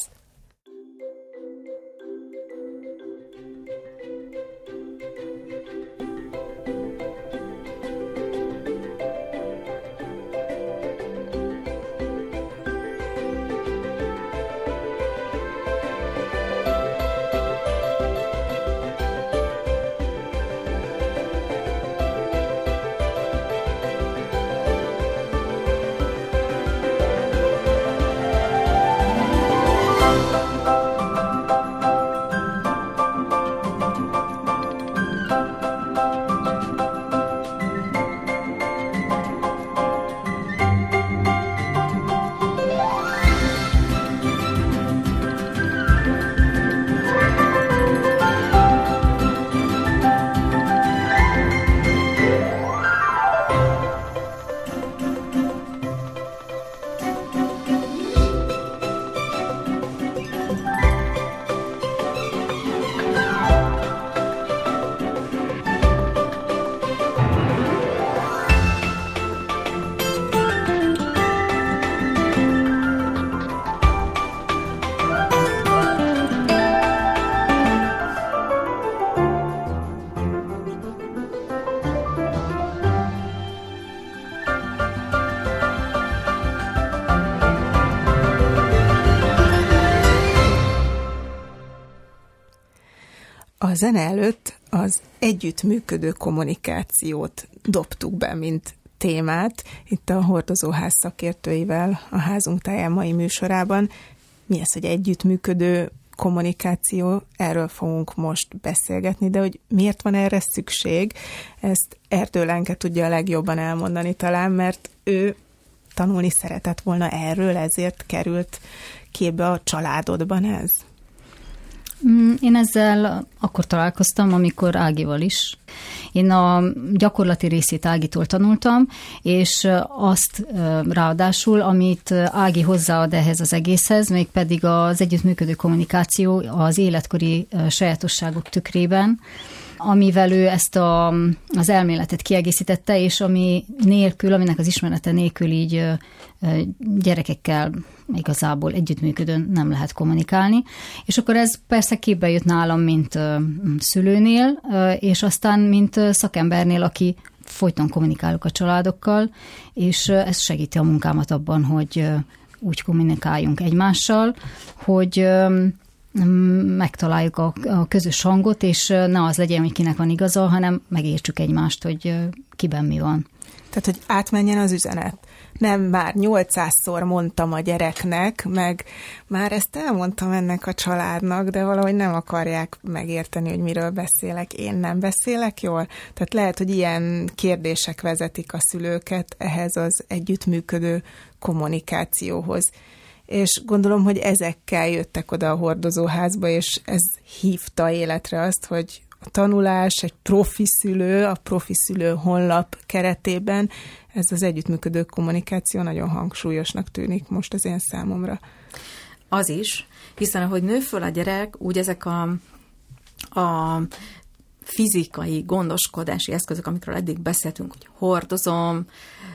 Zene előtt az együttműködő kommunikációt dobtuk be, mint témát itt a hordozóház szakértőivel a házunk táján mai műsorában. Mi ez, hogy együttműködő kommunikáció, erről fogunk most beszélgetni, de hogy miért van erre szükség, ezt Erdő Lenke tudja a legjobban elmondani talán, mert ő tanulni szeretett volna erről, ezért került képbe a családodban ez. Mm, én ezzel akkor találkoztam, amikor Ágival is. Én a gyakorlati részét Ágitól tanultam, és azt ráadásul, amit Ági hozzáad ehhez az egészhez, még pedig az együttműködő kommunikáció az életkori sajátosságok tükrében, amivel ő ezt a, az elméletet kiegészítette, és ami nélkül, aminek az ismerete nélkül így gyerekekkel igazából együttműködően nem lehet kommunikálni. És akkor ez persze képbe jött nálam, mint szülőnél, és aztán mint szakembernél, aki folyton kommunikálok a családokkal, és ez segíti a munkámat abban, hogy úgy kommunikáljunk egymással, hogy megtaláljuk a, a közös hangot, és ne az legyen, hogy kinek van igaza, hanem megértsük egymást, hogy kiben mi van. Tehát, hogy átmenjen az üzenet. Nem már 800-szor mondtam a gyereknek, meg már ezt elmondtam ennek a családnak, de valahogy nem akarják megérteni, hogy miről beszélek. Én nem beszélek jól. Tehát lehet, hogy ilyen kérdések vezetik a szülőket ehhez az együttműködő kommunikációhoz és gondolom, hogy ezekkel jöttek oda a hordozóházba, és ez hívta életre azt, hogy a tanulás, egy profi szülő, a profi szülő honlap keretében ez az együttműködő kommunikáció nagyon hangsúlyosnak tűnik most az én számomra. Az is, hiszen ahogy nő föl a gyerek, úgy ezek a, a fizikai gondoskodási eszközök, amikről eddig beszéltünk, hogy hordozom,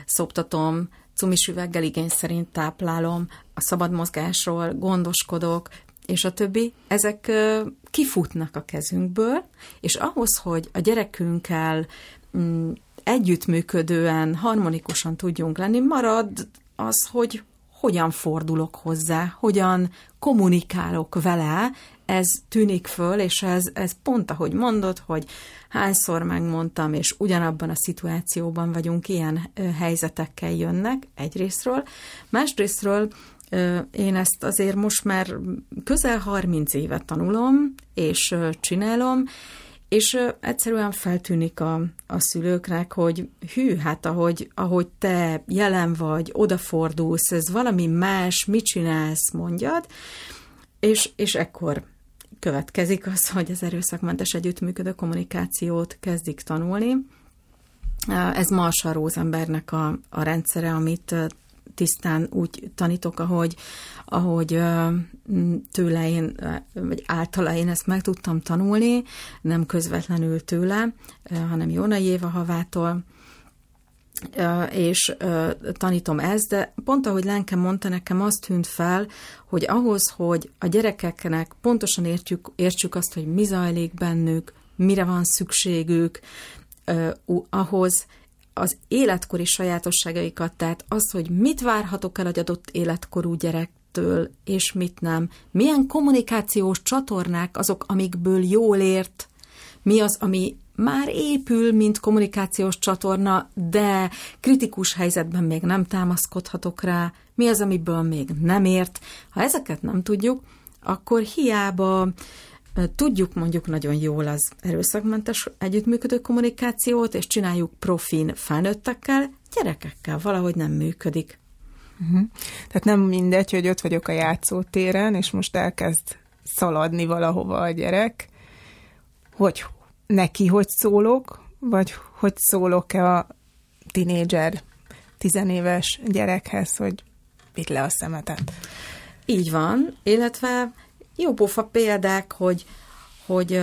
szoptatom, cumis üveggel igény szerint táplálom, a szabad mozgásról gondoskodok, és a többi, ezek kifutnak a kezünkből, és ahhoz, hogy a gyerekünkkel együttműködően, harmonikusan tudjunk lenni, marad az, hogy hogyan fordulok hozzá, hogyan kommunikálok vele, ez tűnik föl, és ez, ez pont ahogy mondod, hogy hányszor megmondtam, és ugyanabban a szituációban vagyunk, ilyen helyzetekkel jönnek egyrésztről. Másrésztről én ezt azért most már közel 30 évet tanulom, és csinálom, és egyszerűen feltűnik a, a szülőknek, hogy hű, hát ahogy, ahogy te jelen vagy, odafordulsz, ez valami más, mit csinálsz, mondjad, és, és ekkor következik az, hogy az erőszakmentes együttműködő kommunikációt kezdik tanulni. Ez Marsa Rosenbergnek a, a rendszere, amit tisztán úgy tanítok, ahogy, ahogy tőle én, vagy általa én ezt meg tudtam tanulni, nem közvetlenül tőle, hanem Jóna Jéva havától, és tanítom ezt, de pont ahogy Lenke mondta, nekem azt tűnt fel, hogy ahhoz, hogy a gyerekeknek pontosan értjük, értsük azt, hogy mi zajlik bennük, mire van szükségük, ahhoz az életkori sajátosságaikat, tehát az, hogy mit várhatok el egy adott életkorú gyerektől, és mit nem, milyen kommunikációs csatornák azok, amikből jól ért, mi az, ami már épül, mint kommunikációs csatorna, de kritikus helyzetben még nem támaszkodhatok rá, mi az, amiből még nem ért. Ha ezeket nem tudjuk, akkor hiába tudjuk mondjuk nagyon jól az erőszakmentes együttműködő kommunikációt, és csináljuk profin felnőttekkel, gyerekekkel valahogy nem működik. Uh-huh. Tehát nem mindegy, hogy ott vagyok a játszótéren, és most elkezd szaladni valahova a gyerek, hogy neki hogy szólok, vagy hogy szólok-e a tinédzser, tizenéves gyerekhez, hogy vidd le a szemetet. Így van, illetve jó pofa példák, hogy, hogy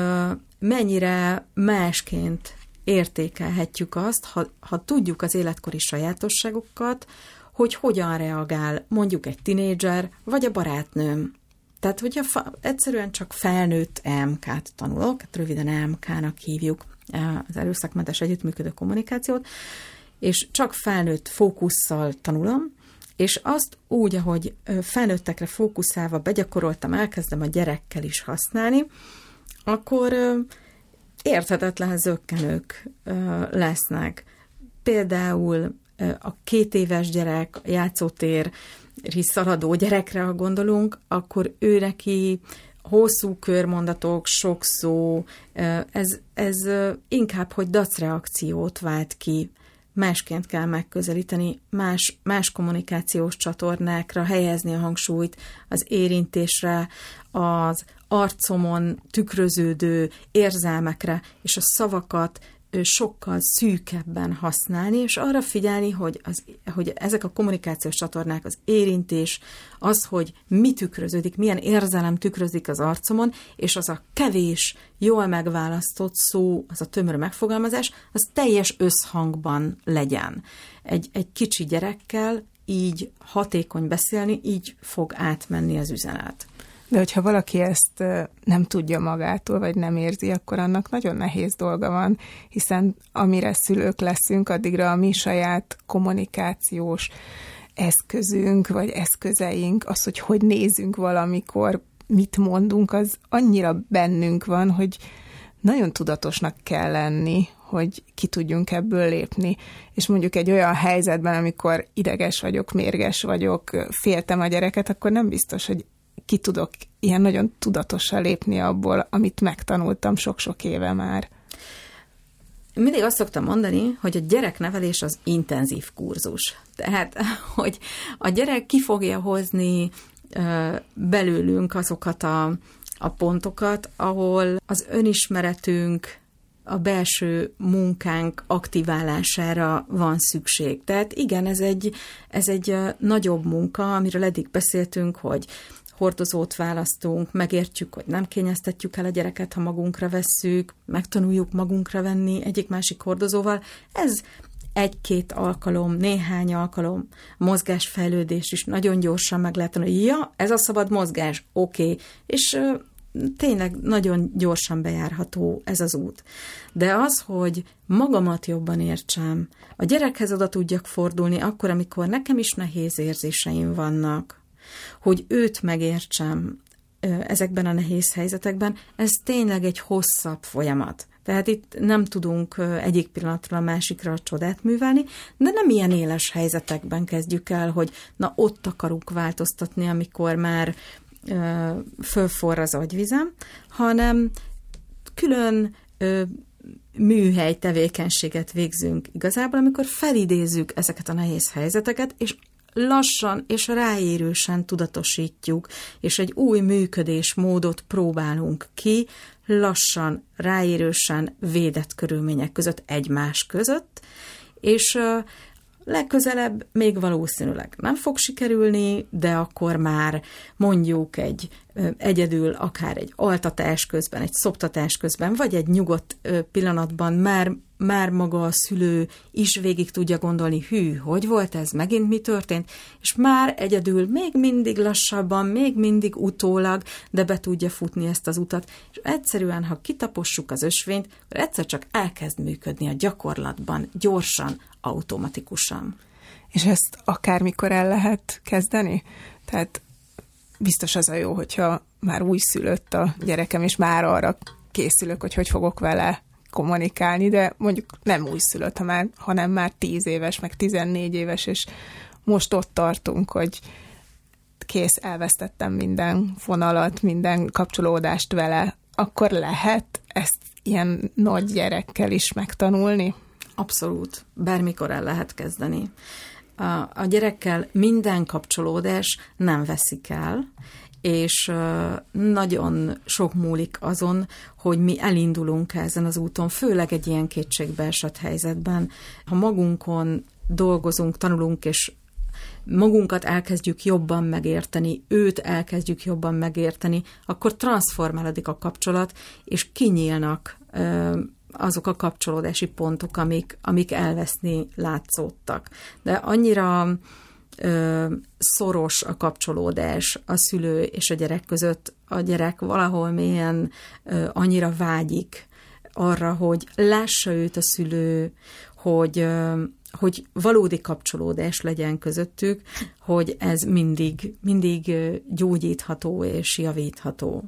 mennyire másként értékelhetjük azt, ha, ha tudjuk az életkori sajátosságokat, hogy hogyan reagál mondjuk egy tinédzser, vagy a barátnőm. Tehát, hogyha fa, egyszerűen csak felnőtt EMK-t tanulok, hát röviden EMK-nak hívjuk az erőszakmentes együttműködő kommunikációt, és csak felnőtt fókusszal tanulom, és azt úgy, ahogy felnőttekre fókuszálva begyakoroltam, elkezdem a gyerekkel is használni, akkor érthetetlen zöggenők lesznek. Például a két éves gyerek, a játszótér, szaladó gyerekre, ha gondolunk, akkor ő neki hosszú körmondatok, sok szó, ez, ez inkább, hogy dacreakciót vált ki másként kell megközelíteni, más, más kommunikációs csatornákra helyezni a hangsúlyt, az érintésre, az arcomon tükröződő érzelmekre, és a szavakat sokkal szűkebben használni, és arra figyelni, hogy, az, hogy ezek a kommunikációs csatornák, az érintés, az, hogy mi tükröződik, milyen érzelem tükrözik az arcomon, és az a kevés, jól megválasztott szó, az a tömör megfogalmazás, az teljes összhangban legyen. Egy, egy kicsi gyerekkel így hatékony beszélni, így fog átmenni az üzenet. De hogyha valaki ezt nem tudja magától, vagy nem érzi, akkor annak nagyon nehéz dolga van, hiszen amire szülők leszünk, addigra a mi saját kommunikációs eszközünk, vagy eszközeink, az, hogy hogy nézünk valamikor, mit mondunk, az annyira bennünk van, hogy nagyon tudatosnak kell lenni, hogy ki tudjunk ebből lépni. És mondjuk egy olyan helyzetben, amikor ideges vagyok, mérges vagyok, féltem a gyereket, akkor nem biztos, hogy ki tudok ilyen nagyon tudatosan lépni abból, amit megtanultam sok-sok éve már. Mindig azt szoktam mondani, hogy a gyereknevelés az intenzív kurzus. Tehát, <laughs> hogy a gyerek ki fogja hozni belőlünk azokat a, a pontokat, ahol az önismeretünk, a belső munkánk aktiválására van szükség. Tehát igen, ez egy, ez egy nagyobb munka, amiről eddig beszéltünk, hogy hordozót választunk, megértjük, hogy nem kényeztetjük el a gyereket, ha magunkra vesszük, megtanuljuk magunkra venni egyik-másik hordozóval. Ez egy-két alkalom, néhány alkalom, mozgásfejlődés is nagyon gyorsan meg lehet tanulni. Ja, ez a szabad mozgás, oké. Okay. És tényleg nagyon gyorsan bejárható ez az út. De az, hogy magamat jobban értsem, a gyerekhez oda tudjak fordulni akkor, amikor nekem is nehéz érzéseim vannak, hogy őt megértsem ezekben a nehéz helyzetekben, ez tényleg egy hosszabb folyamat. Tehát itt nem tudunk egyik pillanatra a másikra a csodát művelni, de nem ilyen éles helyzetekben kezdjük el, hogy na ott akarunk változtatni, amikor már fölforr az agyvizem, hanem külön műhely tevékenységet végzünk igazából, amikor felidézzük ezeket a nehéz helyzeteket, és lassan és ráérősen tudatosítjuk, és egy új működésmódot próbálunk ki, lassan, ráérősen, védett körülmények között, egymás között, és legközelebb még valószínűleg nem fog sikerülni, de akkor már mondjuk egy egyedül, akár egy altatás közben, egy szoptatás közben, vagy egy nyugodt pillanatban már, már maga a szülő is végig tudja gondolni, hű, hogy volt ez, megint mi történt, és már egyedül még mindig lassabban, még mindig utólag, de be tudja futni ezt az utat, és egyszerűen, ha kitapossuk az ösvényt, akkor egyszer csak elkezd működni a gyakorlatban, gyorsan, automatikusan. És ezt akármikor el lehet kezdeni? Tehát biztos az a jó, hogyha már újszülött a gyerekem, és már arra készülök, hogy hogy fogok vele kommunikálni, de mondjuk nem újszülött, hanem már 10 éves, meg 14 éves, és most ott tartunk, hogy kész, elvesztettem minden vonalat, minden kapcsolódást vele, akkor lehet ezt ilyen nagy gyerekkel is megtanulni? Abszolút, bármikor el lehet kezdeni. A, a gyerekkel minden kapcsolódás nem veszik el, és nagyon sok múlik azon, hogy mi elindulunk ezen az úton, főleg egy ilyen kétségbeesett helyzetben. Ha magunkon dolgozunk, tanulunk, és magunkat elkezdjük jobban megérteni, őt elkezdjük jobban megérteni, akkor transformálódik a kapcsolat, és kinyílnak azok a kapcsolódási pontok, amik, amik elveszni látszódtak. De annyira ö, szoros a kapcsolódás a szülő és a gyerek között, a gyerek valahol mélyen ö, annyira vágyik arra, hogy lássa őt a szülő, hogy, ö, hogy valódi kapcsolódás legyen közöttük, hogy ez mindig, mindig gyógyítható és javítható.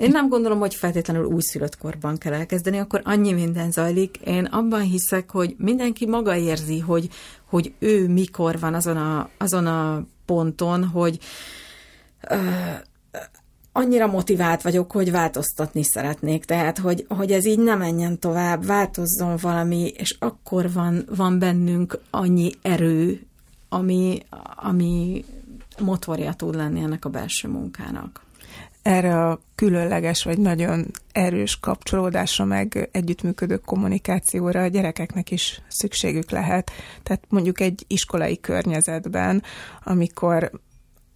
Én nem gondolom, hogy feltétlenül újszülött korban kell elkezdeni, akkor annyi minden zajlik. Én abban hiszek, hogy mindenki maga érzi, hogy, hogy ő mikor van azon a, azon a ponton, hogy uh, annyira motivált vagyok, hogy változtatni szeretnék, tehát, hogy, hogy ez így nem menjen tovább, változzon valami, és akkor van, van bennünk annyi erő, ami, ami motorja tud lenni ennek a belső munkának. Erre a különleges vagy nagyon erős kapcsolódásra, meg együttműködő kommunikációra a gyerekeknek is szükségük lehet. Tehát mondjuk egy iskolai környezetben, amikor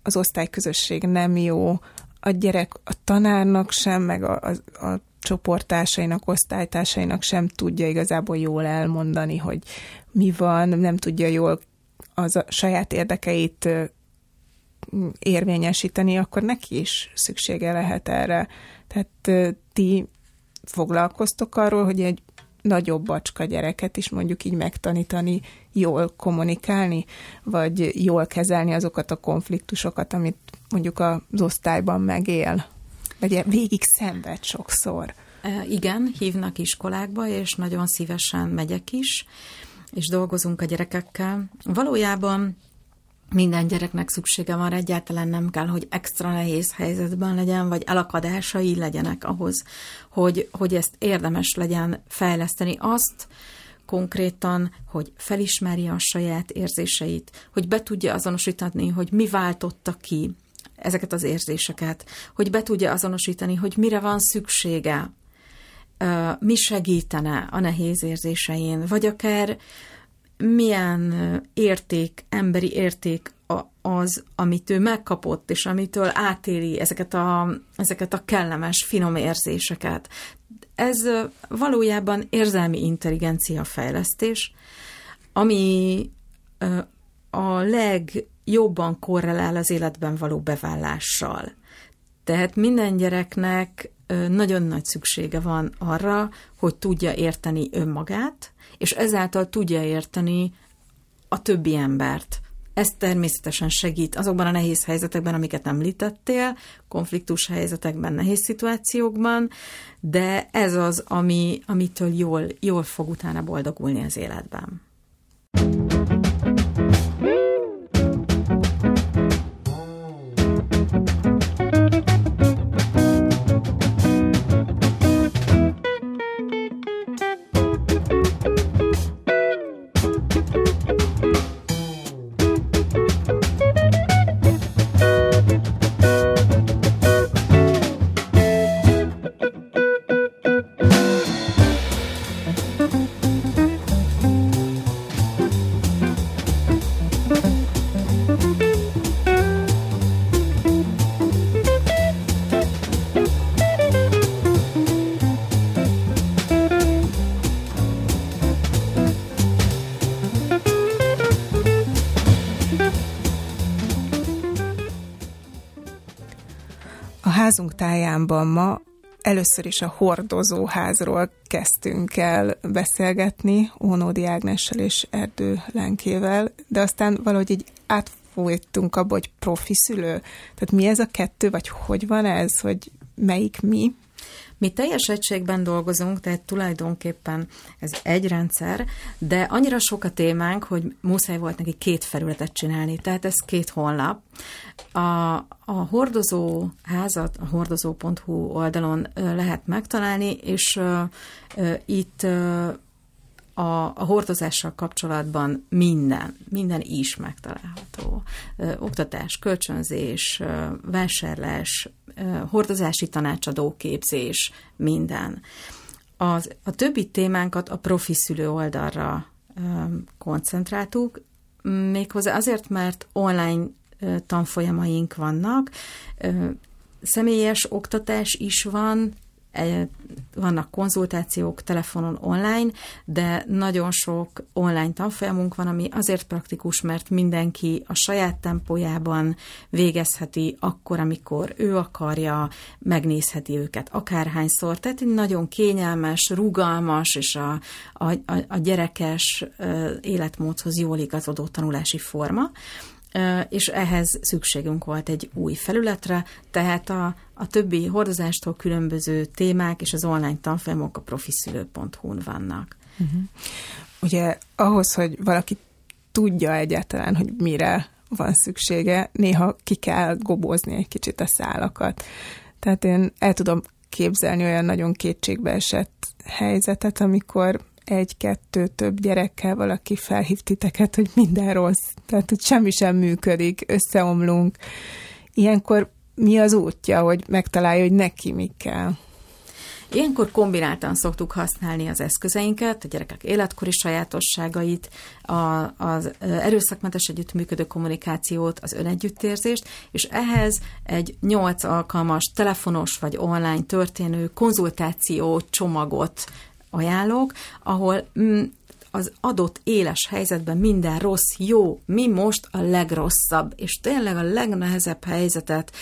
az osztályközösség nem jó, a gyerek a tanárnak sem, meg a, a, a csoporttársainak, osztálytársainak sem tudja igazából jól elmondani, hogy mi van, nem tudja jól az a saját érdekeit érvényesíteni, akkor neki is szüksége lehet erre. Tehát ti foglalkoztok arról, hogy egy nagyobb bacska gyereket is mondjuk így megtanítani, jól kommunikálni, vagy jól kezelni azokat a konfliktusokat, amit mondjuk az osztályban megél, vagy végig szenved sokszor. Igen, hívnak iskolákba, és nagyon szívesen megyek is, és dolgozunk a gyerekekkel. Valójában minden gyereknek szüksége van, egyáltalán nem kell, hogy extra nehéz helyzetben legyen, vagy elakadásai legyenek ahhoz, hogy, hogy ezt érdemes legyen fejleszteni. Azt konkrétan, hogy felismerje a saját érzéseit, hogy be tudja azonosítani, hogy mi váltotta ki ezeket az érzéseket, hogy be tudja azonosítani, hogy mire van szüksége, mi segítene a nehéz érzésein, vagy akár milyen érték, emberi érték az, amit ő megkapott, és amitől átéli ezeket a, ezeket a kellemes, finom érzéseket. Ez valójában érzelmi intelligencia fejlesztés, ami a legjobban korrelál az életben való beválással. Tehát minden gyereknek nagyon nagy szüksége van arra, hogy tudja érteni önmagát, és ezáltal tudja érteni a többi embert. Ez természetesen segít azokban a nehéz helyzetekben, amiket említettél, konfliktus helyzetekben, nehéz szituációkban, de ez az, ami, amitől jól, jól fog utána boldogulni az életben. Tájánban ma először is a hordozóházról kezdtünk el beszélgetni Ónódi Ágnessel és Erdő Lenkével, de aztán valahogy így átfolytunk abba, hogy profi szülő. Tehát mi ez a kettő, vagy hogy van ez, hogy melyik mi? Mi teljes egységben dolgozunk, tehát tulajdonképpen ez egy rendszer, de annyira sok a témánk, hogy muszáj volt neki két felületet csinálni, tehát ez két honlap. A, a hordozó házat, a hordozó.hu oldalon lehet megtalálni, és uh, uh, itt uh, a, a hordozással kapcsolatban minden, minden is megtalálható. Oktatás, kölcsönzés, vásárlás, hordozási tanácsadó képzés, minden. Az, a többi témánkat a profi szülő oldalra koncentráltuk, méghozzá azért, mert online tanfolyamaink vannak, személyes oktatás is van, vannak konzultációk telefonon online, de nagyon sok online tanfolyamunk van, ami azért praktikus, mert mindenki a saját tempójában végezheti akkor, amikor ő akarja, megnézheti őket akárhányszor. Tehát egy nagyon kényelmes, rugalmas és a, a, a gyerekes életmódhoz jól igazodó tanulási forma és ehhez szükségünk volt egy új felületre, tehát a, a többi hordozástól különböző témák és az online tanfolyamok a profiszülő.hu-n vannak. Uh-huh. Ugye ahhoz, hogy valaki tudja egyáltalán, hogy mire van szüksége, néha ki kell gobozni egy kicsit a szálakat. Tehát én el tudom képzelni olyan nagyon kétségbeesett helyzetet, amikor egy-kettő több gyerekkel valaki felhív titeket, hogy minden rossz, tehát hogy semmi sem működik, összeomlunk. Ilyenkor mi az útja, hogy megtalálja, hogy neki mi kell? Ilyenkor kombináltan szoktuk használni az eszközeinket, a gyerekek életkori sajátosságait, a, az erőszakmentes együttműködő kommunikációt, az önegyüttérzést, és ehhez egy nyolc alkalmas telefonos vagy online történő konzultáció csomagot ajánlok, ahol mm, az adott éles helyzetben minden rossz, jó, mi most a legrosszabb, és tényleg a legnehezebb helyzetet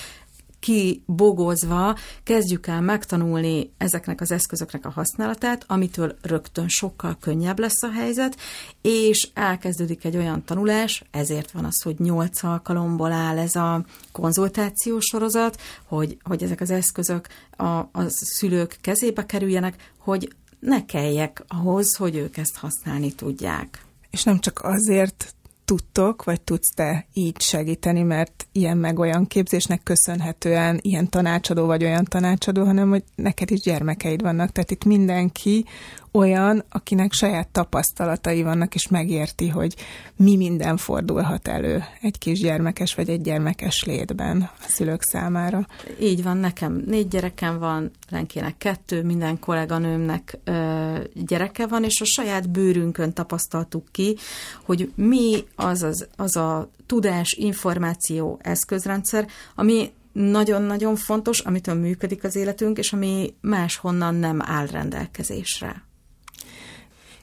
kibogozva kezdjük el megtanulni ezeknek az eszközöknek a használatát, amitől rögtön sokkal könnyebb lesz a helyzet, és elkezdődik egy olyan tanulás, ezért van az, hogy nyolc alkalomból áll ez a konzultációs sorozat, hogy, hogy ezek az eszközök a, a szülők kezébe kerüljenek, hogy ne kelljek ahhoz, hogy ők ezt használni tudják. És nem csak azért tudtok, vagy tudsz te így segíteni, mert ilyen meg olyan képzésnek köszönhetően ilyen tanácsadó vagy olyan tanácsadó, hanem hogy neked is gyermekeid vannak. Tehát itt mindenki olyan, akinek saját tapasztalatai vannak, és megérti, hogy mi minden fordulhat elő egy kisgyermekes vagy egy gyermekes létben a szülők számára. Így van, nekem négy gyerekem van, Lenkének kettő, minden kolléganőmnek ö, gyereke van, és a saját bőrünkön tapasztaltuk ki, hogy mi az, az, az a tudás, információ, eszközrendszer, ami nagyon-nagyon fontos, amitől működik az életünk, és ami máshonnan nem áll rendelkezésre.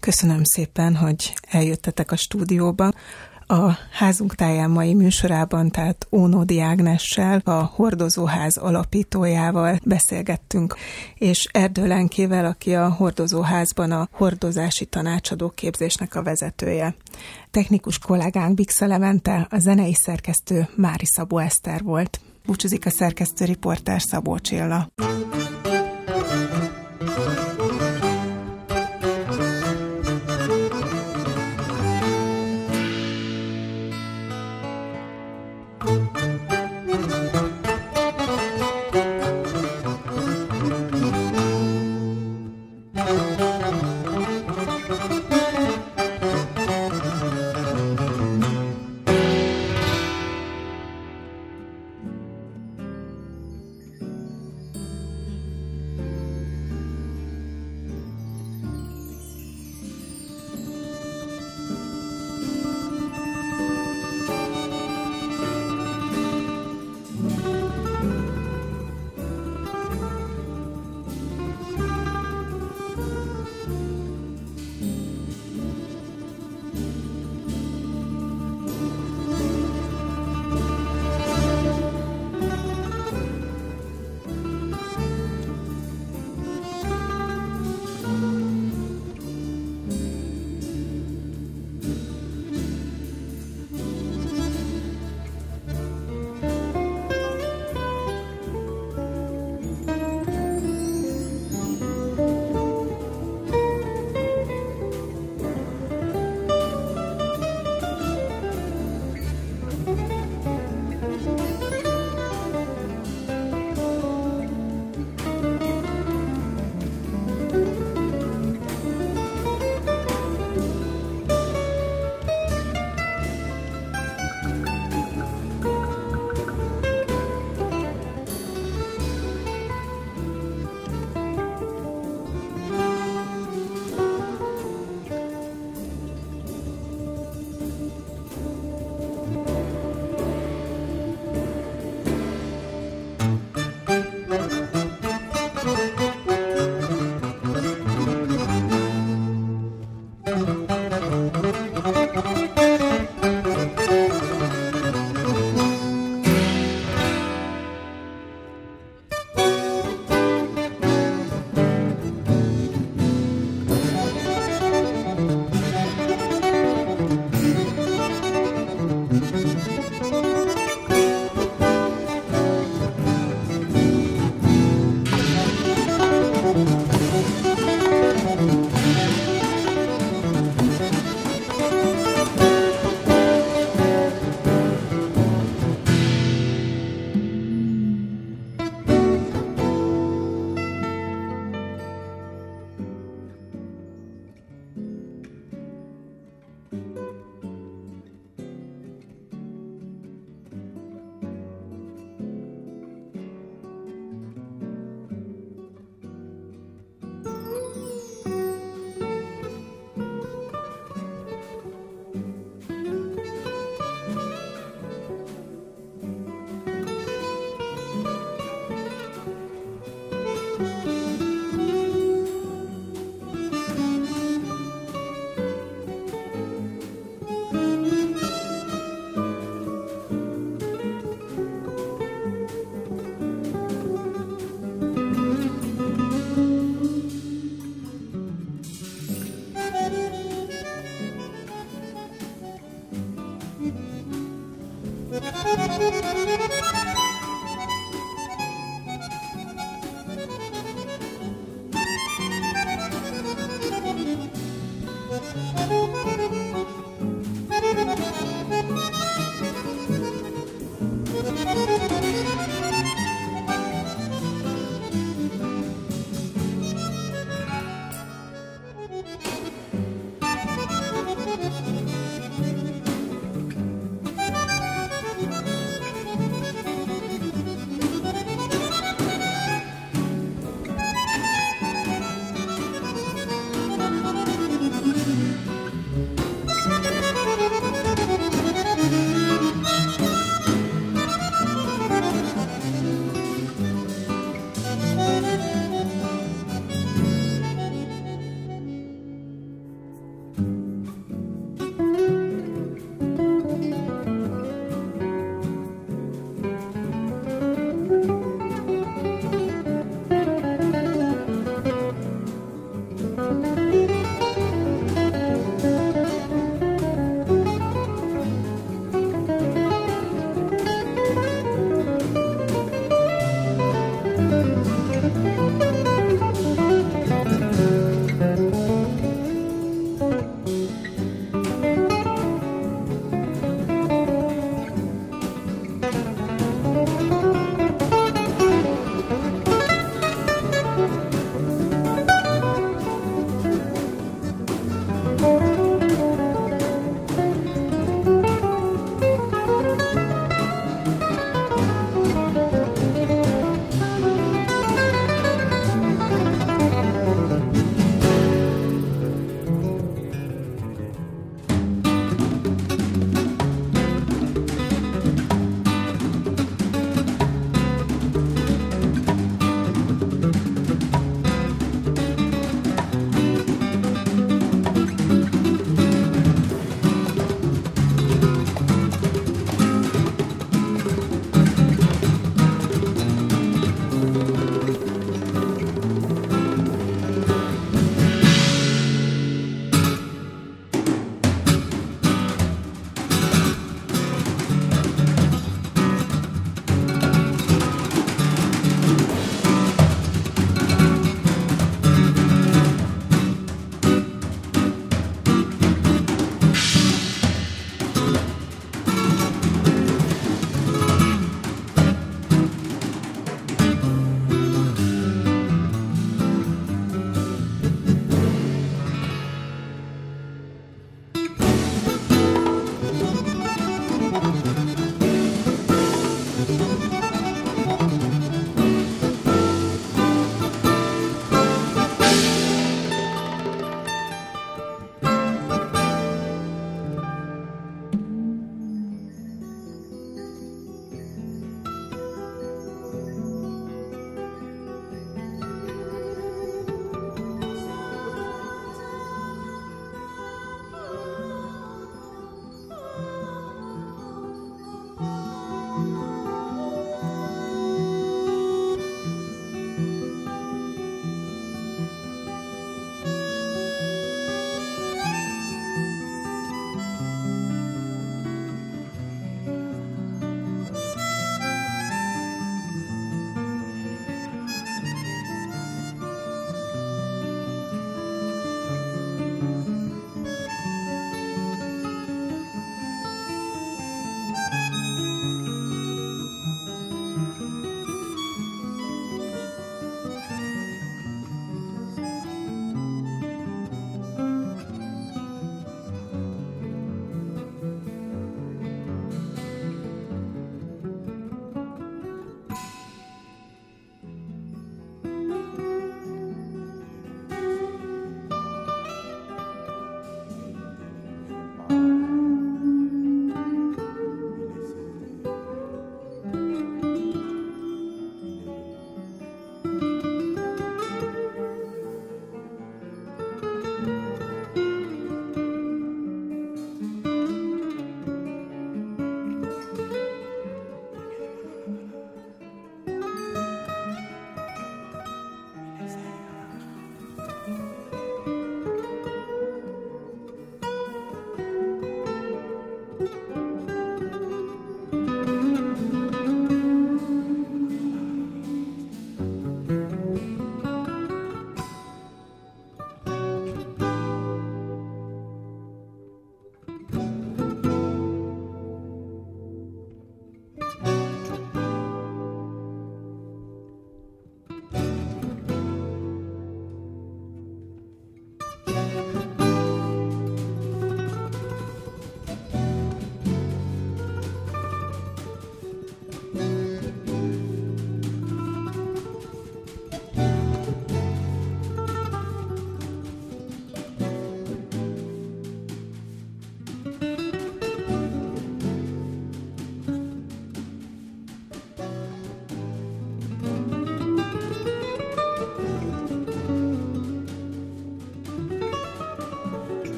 Köszönöm szépen, hogy eljöttetek a stúdióba. A házunk táján mai műsorában, tehát Ónódi Ágnessel, a Hordozóház alapítójával beszélgettünk, és Erdőlenkével, aki a Hordozóházban a hordozási tanácsadó a vezetője. Technikus kollégánk Bixa Levente, a zenei szerkesztő Mári Szabó Eszter volt. Búcsúzik a szerkesztő riporter Szabó Csilla.